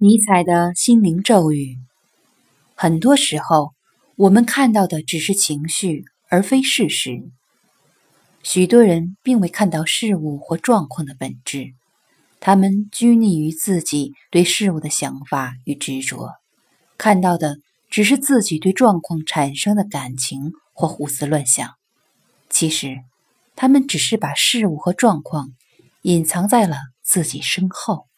尼采的心灵咒语。很多时候我们看到的只是情绪而非事实。许多人并未看到事物或状况的本质他们拘泥于自己对事物的想法与执着看到的只是自己对状况产生的感情或胡思乱想。其实他们只是把事物和状况隐藏在了自己身后。